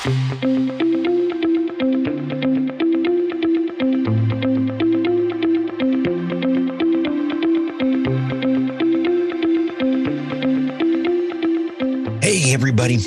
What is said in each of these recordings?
Hey, everybody.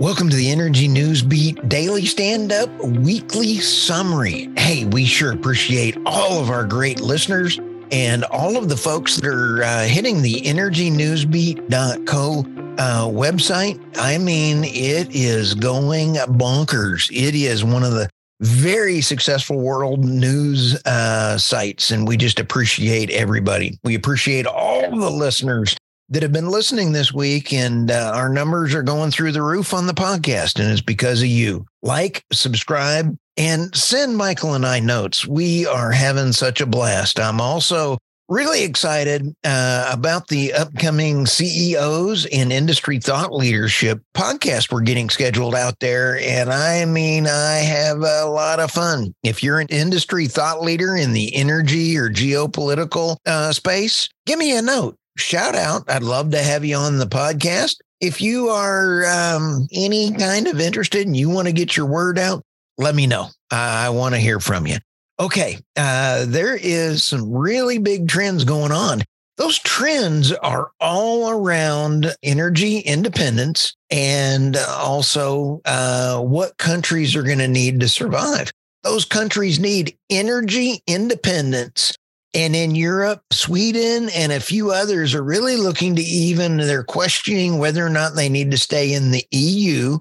Welcome to the Energy News Beat Daily Stand Up Weekly Summary. Hey, we sure appreciate all of our great listeners and all of the folks that are uh, hitting the energynewsbeat.co uh, website. I mean, it is going bonkers. It is one of the very successful world news uh, sites, and we just appreciate everybody. We appreciate all the listeners that have been listening this week, and uh, our numbers are going through the roof on the podcast, and it's because of you. Like, subscribe, and send Michael and I notes. We are having such a blast. I'm also really excited uh, about the upcoming CEOs and industry thought leadership podcast we're getting scheduled out there. And I mean, I have a lot of fun. If you're an industry thought leader in the energy or geopolitical uh, space, give me a note shout out. I'd love to have you on the podcast. If you are um, any kind of interested and you want to get your word out, let me know. I want to hear from you. Okay, uh, there is some really big trends going on. Those trends are all around energy independence and also uh, what countries are going to need to survive. Those countries need energy independence and in Europe, Sweden and a few others are really looking to even, they're questioning whether or not they need to stay in the EU.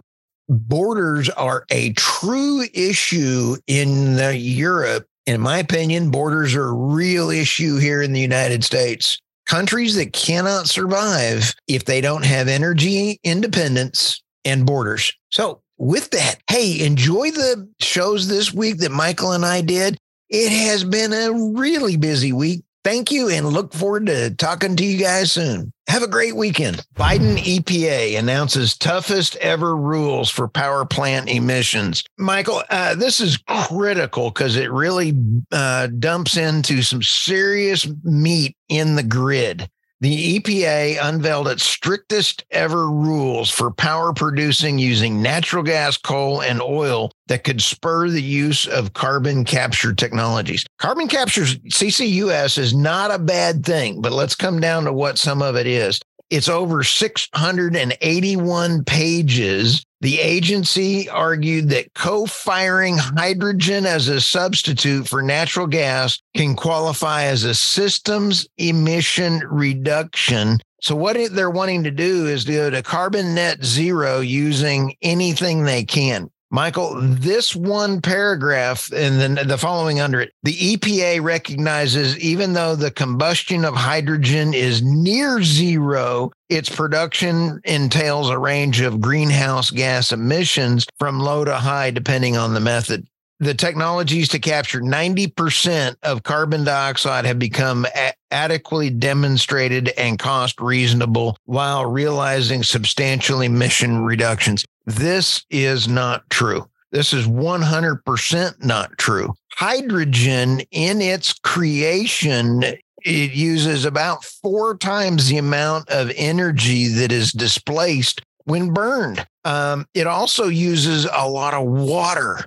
Borders are a true issue in the Europe. In my opinion, borders are a real issue here in the United States. Countries that cannot survive if they don't have energy independence and borders. So, with that, hey, enjoy the shows this week that Michael and I did. It has been a really busy week. Thank you and look forward to talking to you guys soon. Have a great weekend. Biden EPA announces toughest ever rules for power plant emissions. Michael, uh, this is critical because it really uh, dumps into some serious meat in the grid. The EPA unveiled its strictest ever rules for power producing using natural gas, coal, and oil that could spur the use of carbon capture technologies. Carbon capture, CCUS, is not a bad thing, but let's come down to what some of it is. It's over 681 pages. The agency argued that co firing hydrogen as a substitute for natural gas can qualify as a systems emission reduction. So, what they're wanting to do is go to carbon net zero using anything they can. Michael, this one paragraph and then the following under it, the EPA recognizes even though the combustion of hydrogen is near zero, its production entails a range of greenhouse gas emissions from low to high, depending on the method the technologies to capture 90% of carbon dioxide have become a- adequately demonstrated and cost reasonable while realizing substantial emission reductions. This is not true. This is 100% not true. Hydrogen in its creation it uses about four times the amount of energy that is displaced when burned. Um, it also uses a lot of water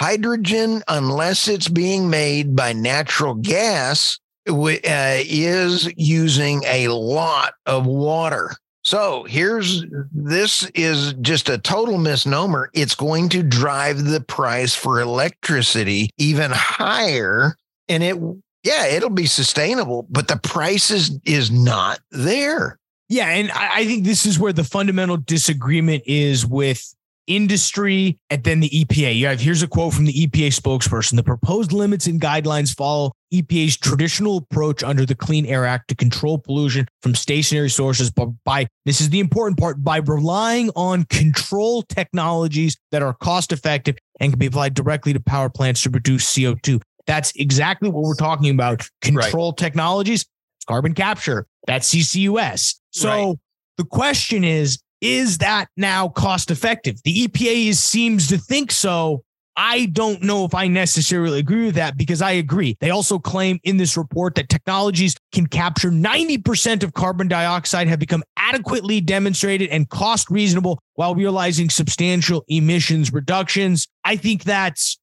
hydrogen, unless it's being made by natural gas, uh, is using a lot of water. So here's this is just a total misnomer. It's going to drive the price for electricity even higher. And it, yeah, it'll be sustainable, but the price is, is not there. Yeah. And I, I think this is where the fundamental disagreement is with industry, and then the EPA. You have here's a quote from the EPA spokesperson. The proposed limits and guidelines follow EPA's traditional approach under the Clean Air Act to control pollution from stationary sources, but by this is the important part by relying on control technologies that are cost effective and can be applied directly to power plants to reduce CO2. That's exactly what we're talking about. Control right. technologies, carbon capture, that's CCUS. So right. the question is is that now cost effective? The EPA seems to think so. I don't know if I necessarily agree with that because I agree. They also claim in this report that technologies can capture 90% of carbon dioxide have become adequately demonstrated and cost reasonable while realizing substantial emissions reductions. I think that's,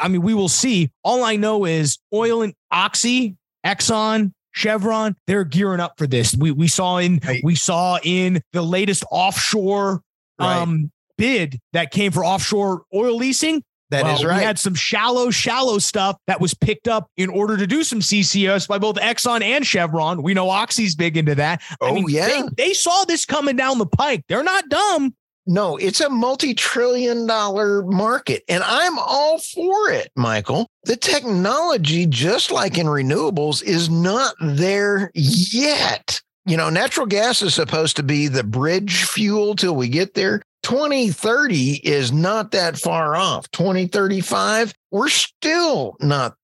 I mean, we will see. All I know is oil and Oxy, Exxon, Chevron, they're gearing up for this. We we saw in right. we saw in the latest offshore right. um bid that came for offshore oil leasing. That well, is right. We had some shallow, shallow stuff that was picked up in order to do some CCS by both Exxon and Chevron. We know Oxy's big into that. Oh, I mean, yeah. They, they saw this coming down the pike. They're not dumb. No, it's a multi trillion dollar market, and I'm all for it, Michael. The technology, just like in renewables, is not there yet. You know, natural gas is supposed to be the bridge fuel till we get there. 2030 is not that far off. 2035, we're still not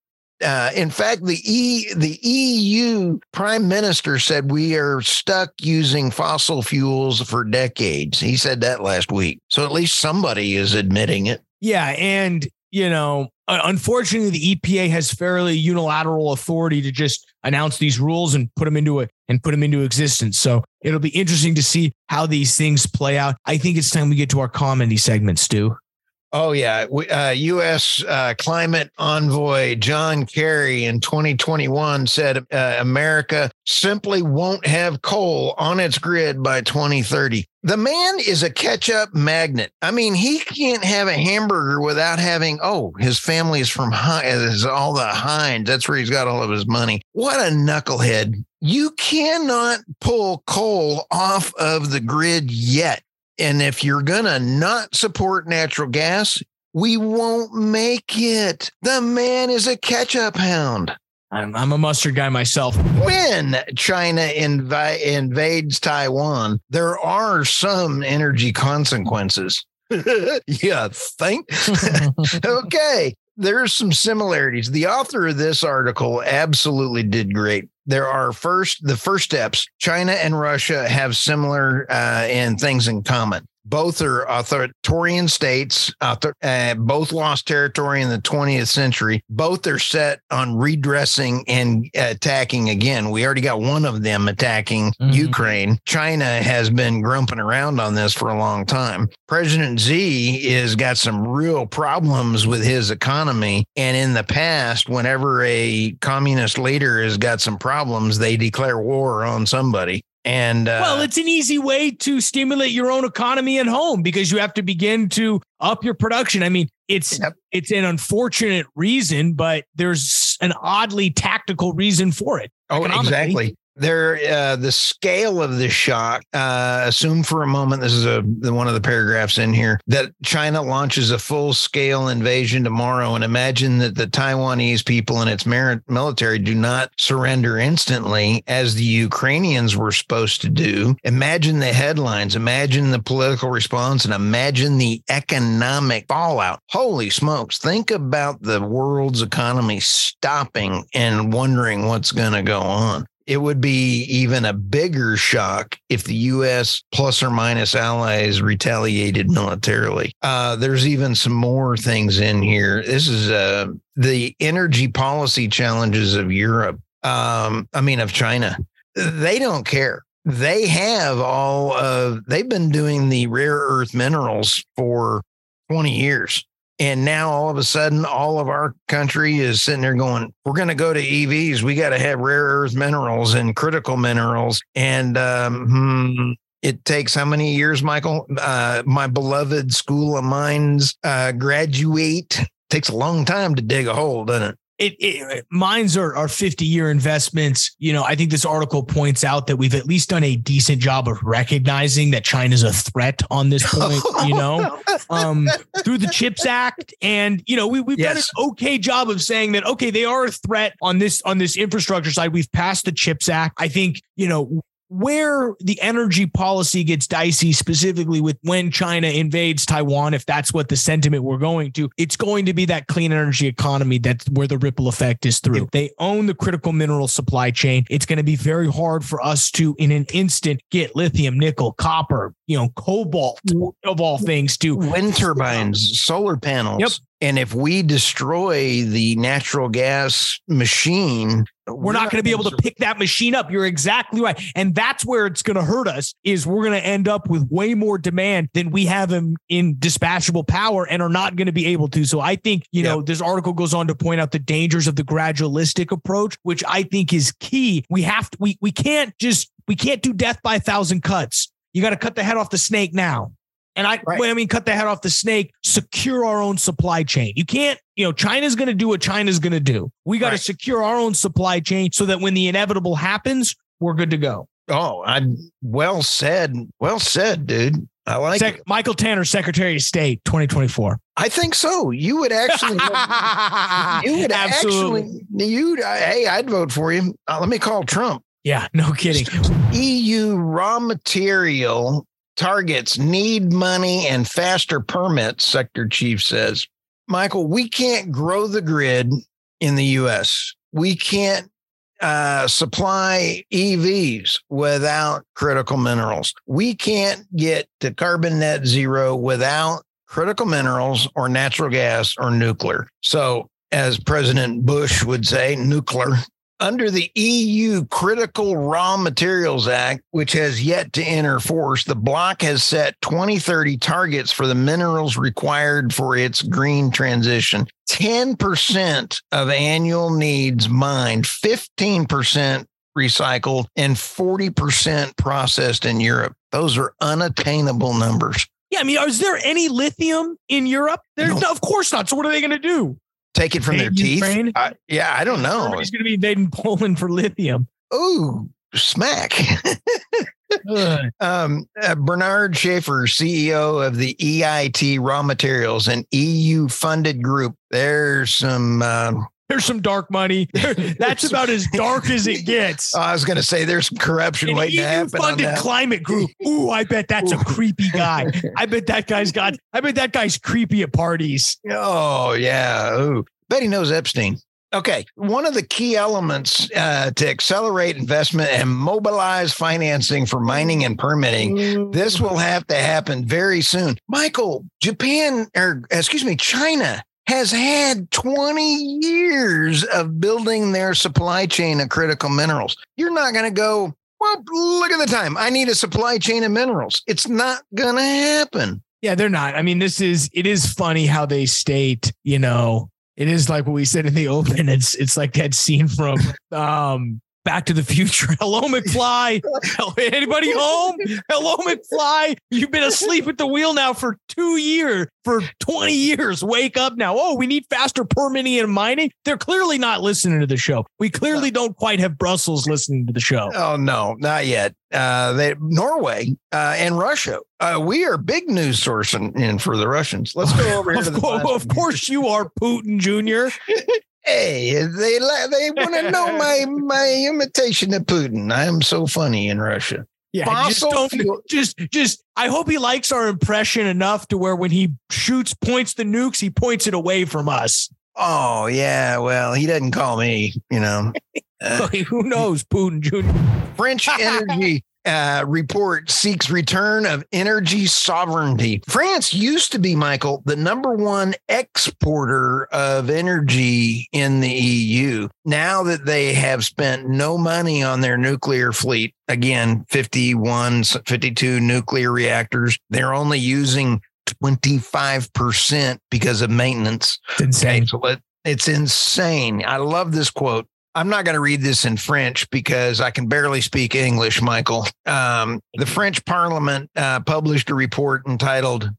uh, in fact, the E the EU prime minister said we are stuck using fossil fuels for decades. He said that last week. So at least somebody is admitting it. Yeah, and you know, unfortunately, the EPA has fairly unilateral authority to just announce these rules and put them into it and put them into existence. So it'll be interesting to see how these things play out. I think it's time we get to our comedy segment, Stu. Oh yeah, uh, U.S. Uh, climate envoy John Kerry in 2021 said uh, America simply won't have coal on its grid by 2030. The man is a ketchup magnet. I mean, he can't have a hamburger without having. Oh, his family is from is all the Heinz. That's where he's got all of his money. What a knucklehead! You cannot pull coal off of the grid yet. And if you're going to not support natural gas, we won't make it. The man is a ketchup hound. I'm, I'm a mustard guy myself. When China invi- invades Taiwan, there are some energy consequences. yeah, think. okay. There's some similarities. The author of this article absolutely did great there are first the first steps. China and Russia have similar uh, and things in common. Both are authoritarian states. Author, uh, both lost territory in the 20th century. Both are set on redressing and attacking again. We already got one of them attacking mm-hmm. Ukraine. China has been grumping around on this for a long time. President Xi has got some real problems with his economy. And in the past, whenever a communist leader has got some problems, they declare war on somebody. And uh, well, it's an easy way to stimulate your own economy at home because you have to begin to up your production. I mean, it's yep. it's an unfortunate reason, but there's an oddly tactical reason for it. Oh, exactly there uh, the scale of the shock uh, assume for a moment this is a one of the paragraphs in here that china launches a full scale invasion tomorrow and imagine that the taiwanese people and its military do not surrender instantly as the ukrainians were supposed to do. Imagine the headlines. Imagine the political response and imagine the economic fallout. Holy smokes. Think about the world's economy stopping and wondering what's going to go on it would be even a bigger shock if the U.S. plus or minus allies retaliated militarily. Uh, there's even some more things in here. This is uh, the energy policy challenges of Europe. Um, I mean, of China. They don't care. They have all of, they've been doing the rare earth minerals for 20 years. And now all of a sudden, all of our country is sitting there going, we're going to go to EVs. We got to have rare earth minerals and critical minerals. And um, hmm, it takes how many years, Michael? Uh, my beloved School of Mines uh, graduate. Takes a long time to dig a hole, doesn't it? It, it mines are, are 50 year investments. You know, I think this article points out that we've at least done a decent job of recognizing that China's a threat on this point, you know, um, through the CHIPS Act. And, you know, we, we've yes. done an okay job of saying that, okay, they are a threat on this, on this infrastructure side. We've passed the CHIPS Act. I think, you know, where the energy policy gets dicey, specifically with when China invades Taiwan, if that's what the sentiment we're going to, it's going to be that clean energy economy that's where the ripple effect is through. They own the critical mineral supply chain. It's going to be very hard for us to, in an instant, get lithium, nickel, copper, you know, cobalt of all things to wind turbines, solar panels. Yep. And if we destroy the natural gas machine, we're not going to be able to pick that machine up. You're exactly right. And that's where it's going to hurt us is we're going to end up with way more demand than we have in, in dispatchable power and are not going to be able to. So I think, you know, this article goes on to point out the dangers of the gradualistic approach, which I think is key. We have to, we, we can't just, we can't do death by a thousand cuts. You got to cut the head off the snake now. And I, right. I mean, cut the head off the snake, secure our own supply chain. You can't, you know, China's going to do what China's going to do. We got to right. secure our own supply chain so that when the inevitable happens, we're good to go. Oh, I well said. Well said, dude. I like Sec- Michael Tanner, Secretary of State, 2024. I think so. You would actually, you would Absolutely. actually, you. Hey, I'd vote for you. Uh, let me call Trump. Yeah, no kidding. EU raw material targets need money and faster permits, Sector Chief says. Michael, we can't grow the grid in the US. We can't uh, supply EVs without critical minerals. We can't get to carbon net zero without critical minerals or natural gas or nuclear. So, as President Bush would say, nuclear under the EU Critical Raw Materials Act, which has yet to enter force, the bloc has set 2030 targets for the minerals required for its green transition. 10% of annual needs mined, 15% recycled, and 40% processed in Europe. Those are unattainable numbers. Yeah, I mean, is there any lithium in Europe? There's no. no of course not. So what are they going to do? Take it from their teeth? I, yeah, I don't know. He's going to be invading Poland for lithium. Ooh, smack. um, uh, Bernard Schaefer, CEO of the EIT Raw Materials, an EU funded group. There's some uh, there's some dark money. That's about as dark as it gets. I was going to say there's some corruption An waiting to happen. Funded climate group. Ooh, I bet that's Ooh. a creepy guy. I bet that guy's got. I bet that guy's creepy at parties. Oh yeah. Ooh, bet he knows Epstein. Okay, one of the key elements uh, to accelerate investment and mobilize financing for mining and permitting, this will have to happen very soon. Michael, Japan, or excuse me, China has had 20 years of building their supply chain of critical minerals. You're not going to go, well, look at the time. I need a supply chain of minerals. It's not going to happen. Yeah, they're not. I mean, this is, it is funny how they state, you know, it is like what we said in the open. It's, it's like that scene from, um, Back to the Future. Hello, McFly. Anybody home? Hello, McFly. You've been asleep at the wheel now for two years, for 20 years. Wake up now. Oh, we need faster permitting and mining. They're clearly not listening to the show. We clearly don't quite have Brussels listening to the show. Oh, no, not yet. Uh, they, Norway uh, and Russia. Uh, we are big news source in, in for the Russians. Let's go over here. of, co- of course, you are Putin Jr. Hey, they they want to know my my imitation of Putin. I am so funny in Russia. Yeah, Fossil just, just just I hope he likes our impression enough to where when he shoots points the nukes, he points it away from us. Oh yeah, well he doesn't call me, you know. Uh, Who knows, Putin Jr. French energy uh, report seeks return of energy sovereignty. France used to be, Michael, the number one exporter of energy in the EU. Now that they have spent no money on their nuclear fleet, again, 51, 52 nuclear reactors, they're only using 25% because of maintenance. It's insane. So it, it's insane. I love this quote. I'm not going to read this in French because I can barely speak English, Michael. Um, the French Parliament uh, published a report entitled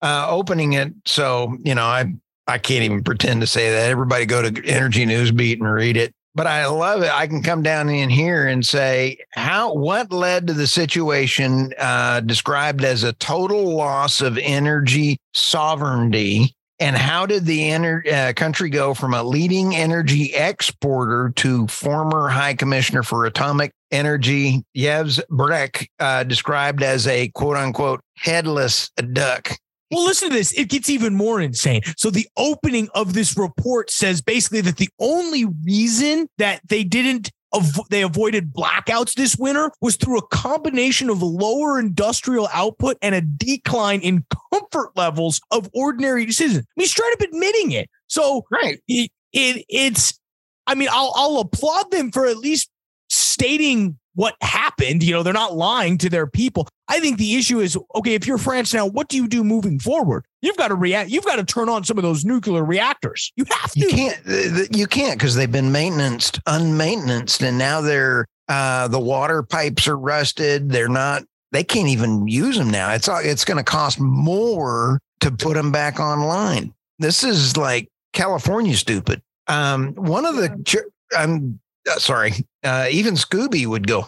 uh, "Opening It." So you know, I I can't even pretend to say that. Everybody go to Energy News Beat and read it. But I love it. I can come down in here and say how what led to the situation uh, described as a total loss of energy sovereignty And how did the ener- uh, country go from a leading energy exporter to former High Commissioner for Atomic Energy, Yves Bréchet, uh, described as a quote unquote headless duck? Well, listen to this. It gets even more insane. So, the opening of this report says basically that the only reason that they didn't av- they avoided blackouts this winter was through a combination of lower industrial output and a decline in comfort levels of ordinary citizens. I mean, straight up admitting it. So, Right. it, it it's I mean, I'll I'll applaud them for at least stating what happened. You know, they're not lying to their people. I think the issue is okay, if you're France now, what do you do moving forward? You've got to react, you've got to turn on some of those nuclear reactors. You have to. You can't. th- th- You can't because they've been maintained, unmaintained, and now they're uh, the water pipes are rusted. They're not. They can't even use them now. It's all- it's going to cost more to put them back online. This is like California stupid. Um, one of the. I'm uh, sorry. Uh, even Scooby would go.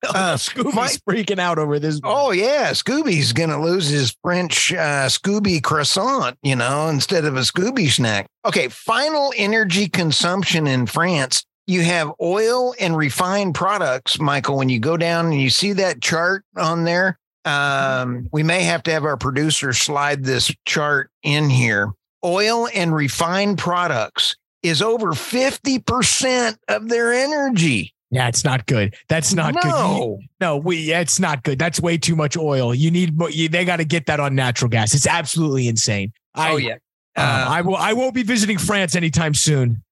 Uh, Scooby's my- freaking out over this. Oh yeah, Scooby's gonna lose his French uh, Scooby croissant, you know, instead of a Scooby snack. Okay, final energy consumption in France. You have oil and refined products, Michael. When you go down and you see that chart on there, um, we may have to have our producer slide this chart in here. Oil and refined products is over 50% of their energy. Yeah, it's not good. That's not good. No. No, we. yeah, It's not good. That's way too much oil. You need. You, they got to get that on natural gas. It's absolutely insane. I, oh yeah. um, Uh, I will. I won't be visiting France anytime soon.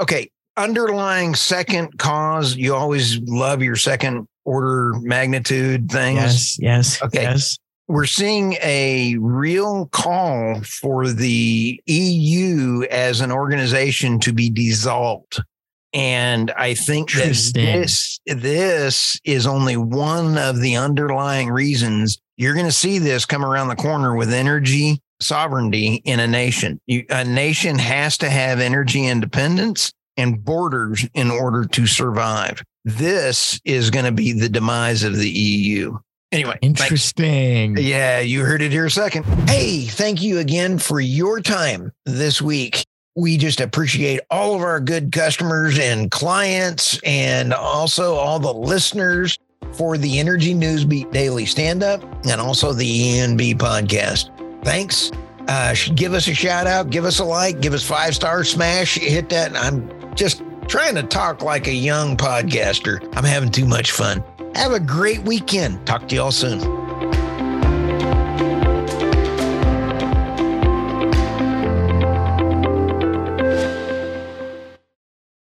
okay underlying second cause you always love your second order magnitude things Yes. Yes. Okay. Yes. we're seeing a real call for the eu as an organization to be dissolved and i think that this this is only one of the underlying reasons you're going to see this come around the corner with energy sovereignty in a nation you, a nation has to have energy independence and borders in order to survive this is going to be the demise of the eu anyway thanks. Interesting. Yeah, you heard it here second. Hey, thank you again for your time this week. We just appreciate all of our good customers and clients, and also all the listeners for the Energy Newsbeat Daily Stand Up and also the ENB podcast. Thanks. Uh, give us a shout out, give us a like, give us five star smash, hit that. I'm just trying to talk like a young podcaster. I'm having too much fun. Have a great weekend. Talk to y'all soon.